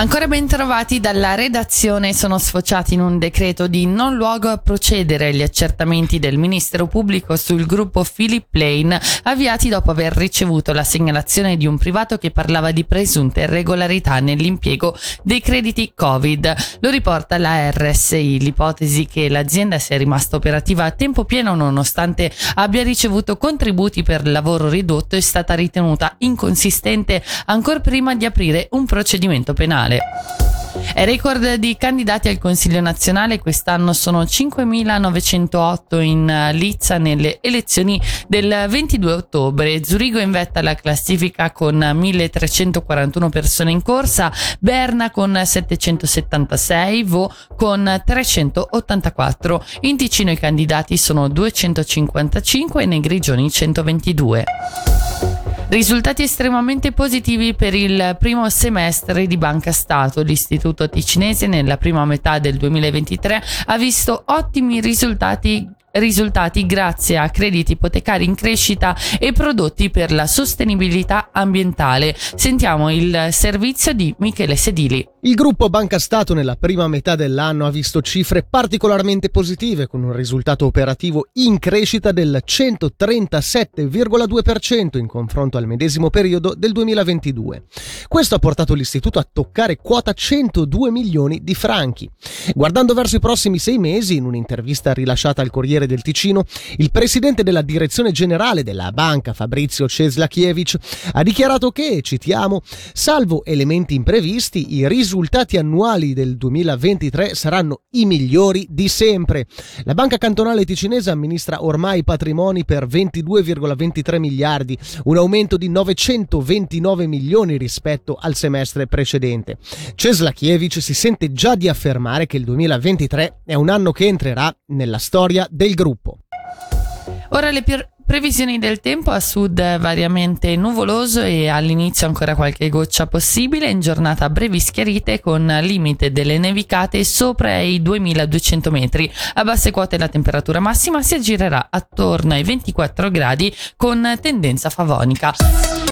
Ancora ben trovati dalla redazione sono sfociati in un decreto di non luogo a procedere agli accertamenti del Ministero Pubblico sul gruppo Philip Lane avviati dopo aver ricevuto la segnalazione di un privato che parlava di presunte irregolarità nell'impiego dei crediti Covid. Lo riporta la RSI, l'ipotesi che l'azienda sia rimasta operativa a tempo pieno nonostante abbia ricevuto contributi per lavoro ridotto è stata ritenuta inconsistente ancora prima di aprire un procedimento penale nazionale. E record di candidati al Consiglio nazionale quest'anno sono 5.908 in lizza nelle elezioni del 22 ottobre. Zurigo in vetta alla classifica con 1.341 persone in corsa, Berna con 776, Vo con 384. In Ticino i candidati sono 255 e nei Grigioni 122. Risultati estremamente positivi per il primo semestre di Banca Stato. L'istituto ticinese nella prima metà del 2023 ha visto ottimi risultati risultati grazie a crediti ipotecari in crescita e prodotti per la sostenibilità ambientale. Sentiamo il servizio di Michele Sedili. Il gruppo Banca Stato nella prima metà dell'anno ha visto cifre particolarmente positive con un risultato operativo in crescita del 137,2% in confronto al medesimo periodo del 2022. Questo ha portato l'istituto a toccare quota 102 milioni di franchi. Guardando verso i prossimi sei mesi, in un'intervista rilasciata al Corriere del Ticino, il presidente della direzione generale della banca, Fabrizio Ceslakiewicz, ha dichiarato che, citiamo, salvo elementi imprevisti, i risultati annuali del 2023 saranno i migliori di sempre. La banca cantonale ticinese amministra ormai patrimoni per 22,23 miliardi, un aumento di 929 milioni rispetto al semestre precedente. Ceslakiewicz si sente già di affermare che il 2023 è un anno che entrerà nella storia del gruppo. Ora le pier- previsioni del tempo a sud variamente nuvoloso e all'inizio ancora qualche goccia possibile, in giornata brevi schiarite con limite delle nevicate sopra i 2200 metri. A basse quote la temperatura massima si aggirerà attorno ai 24 gradi con tendenza favonica.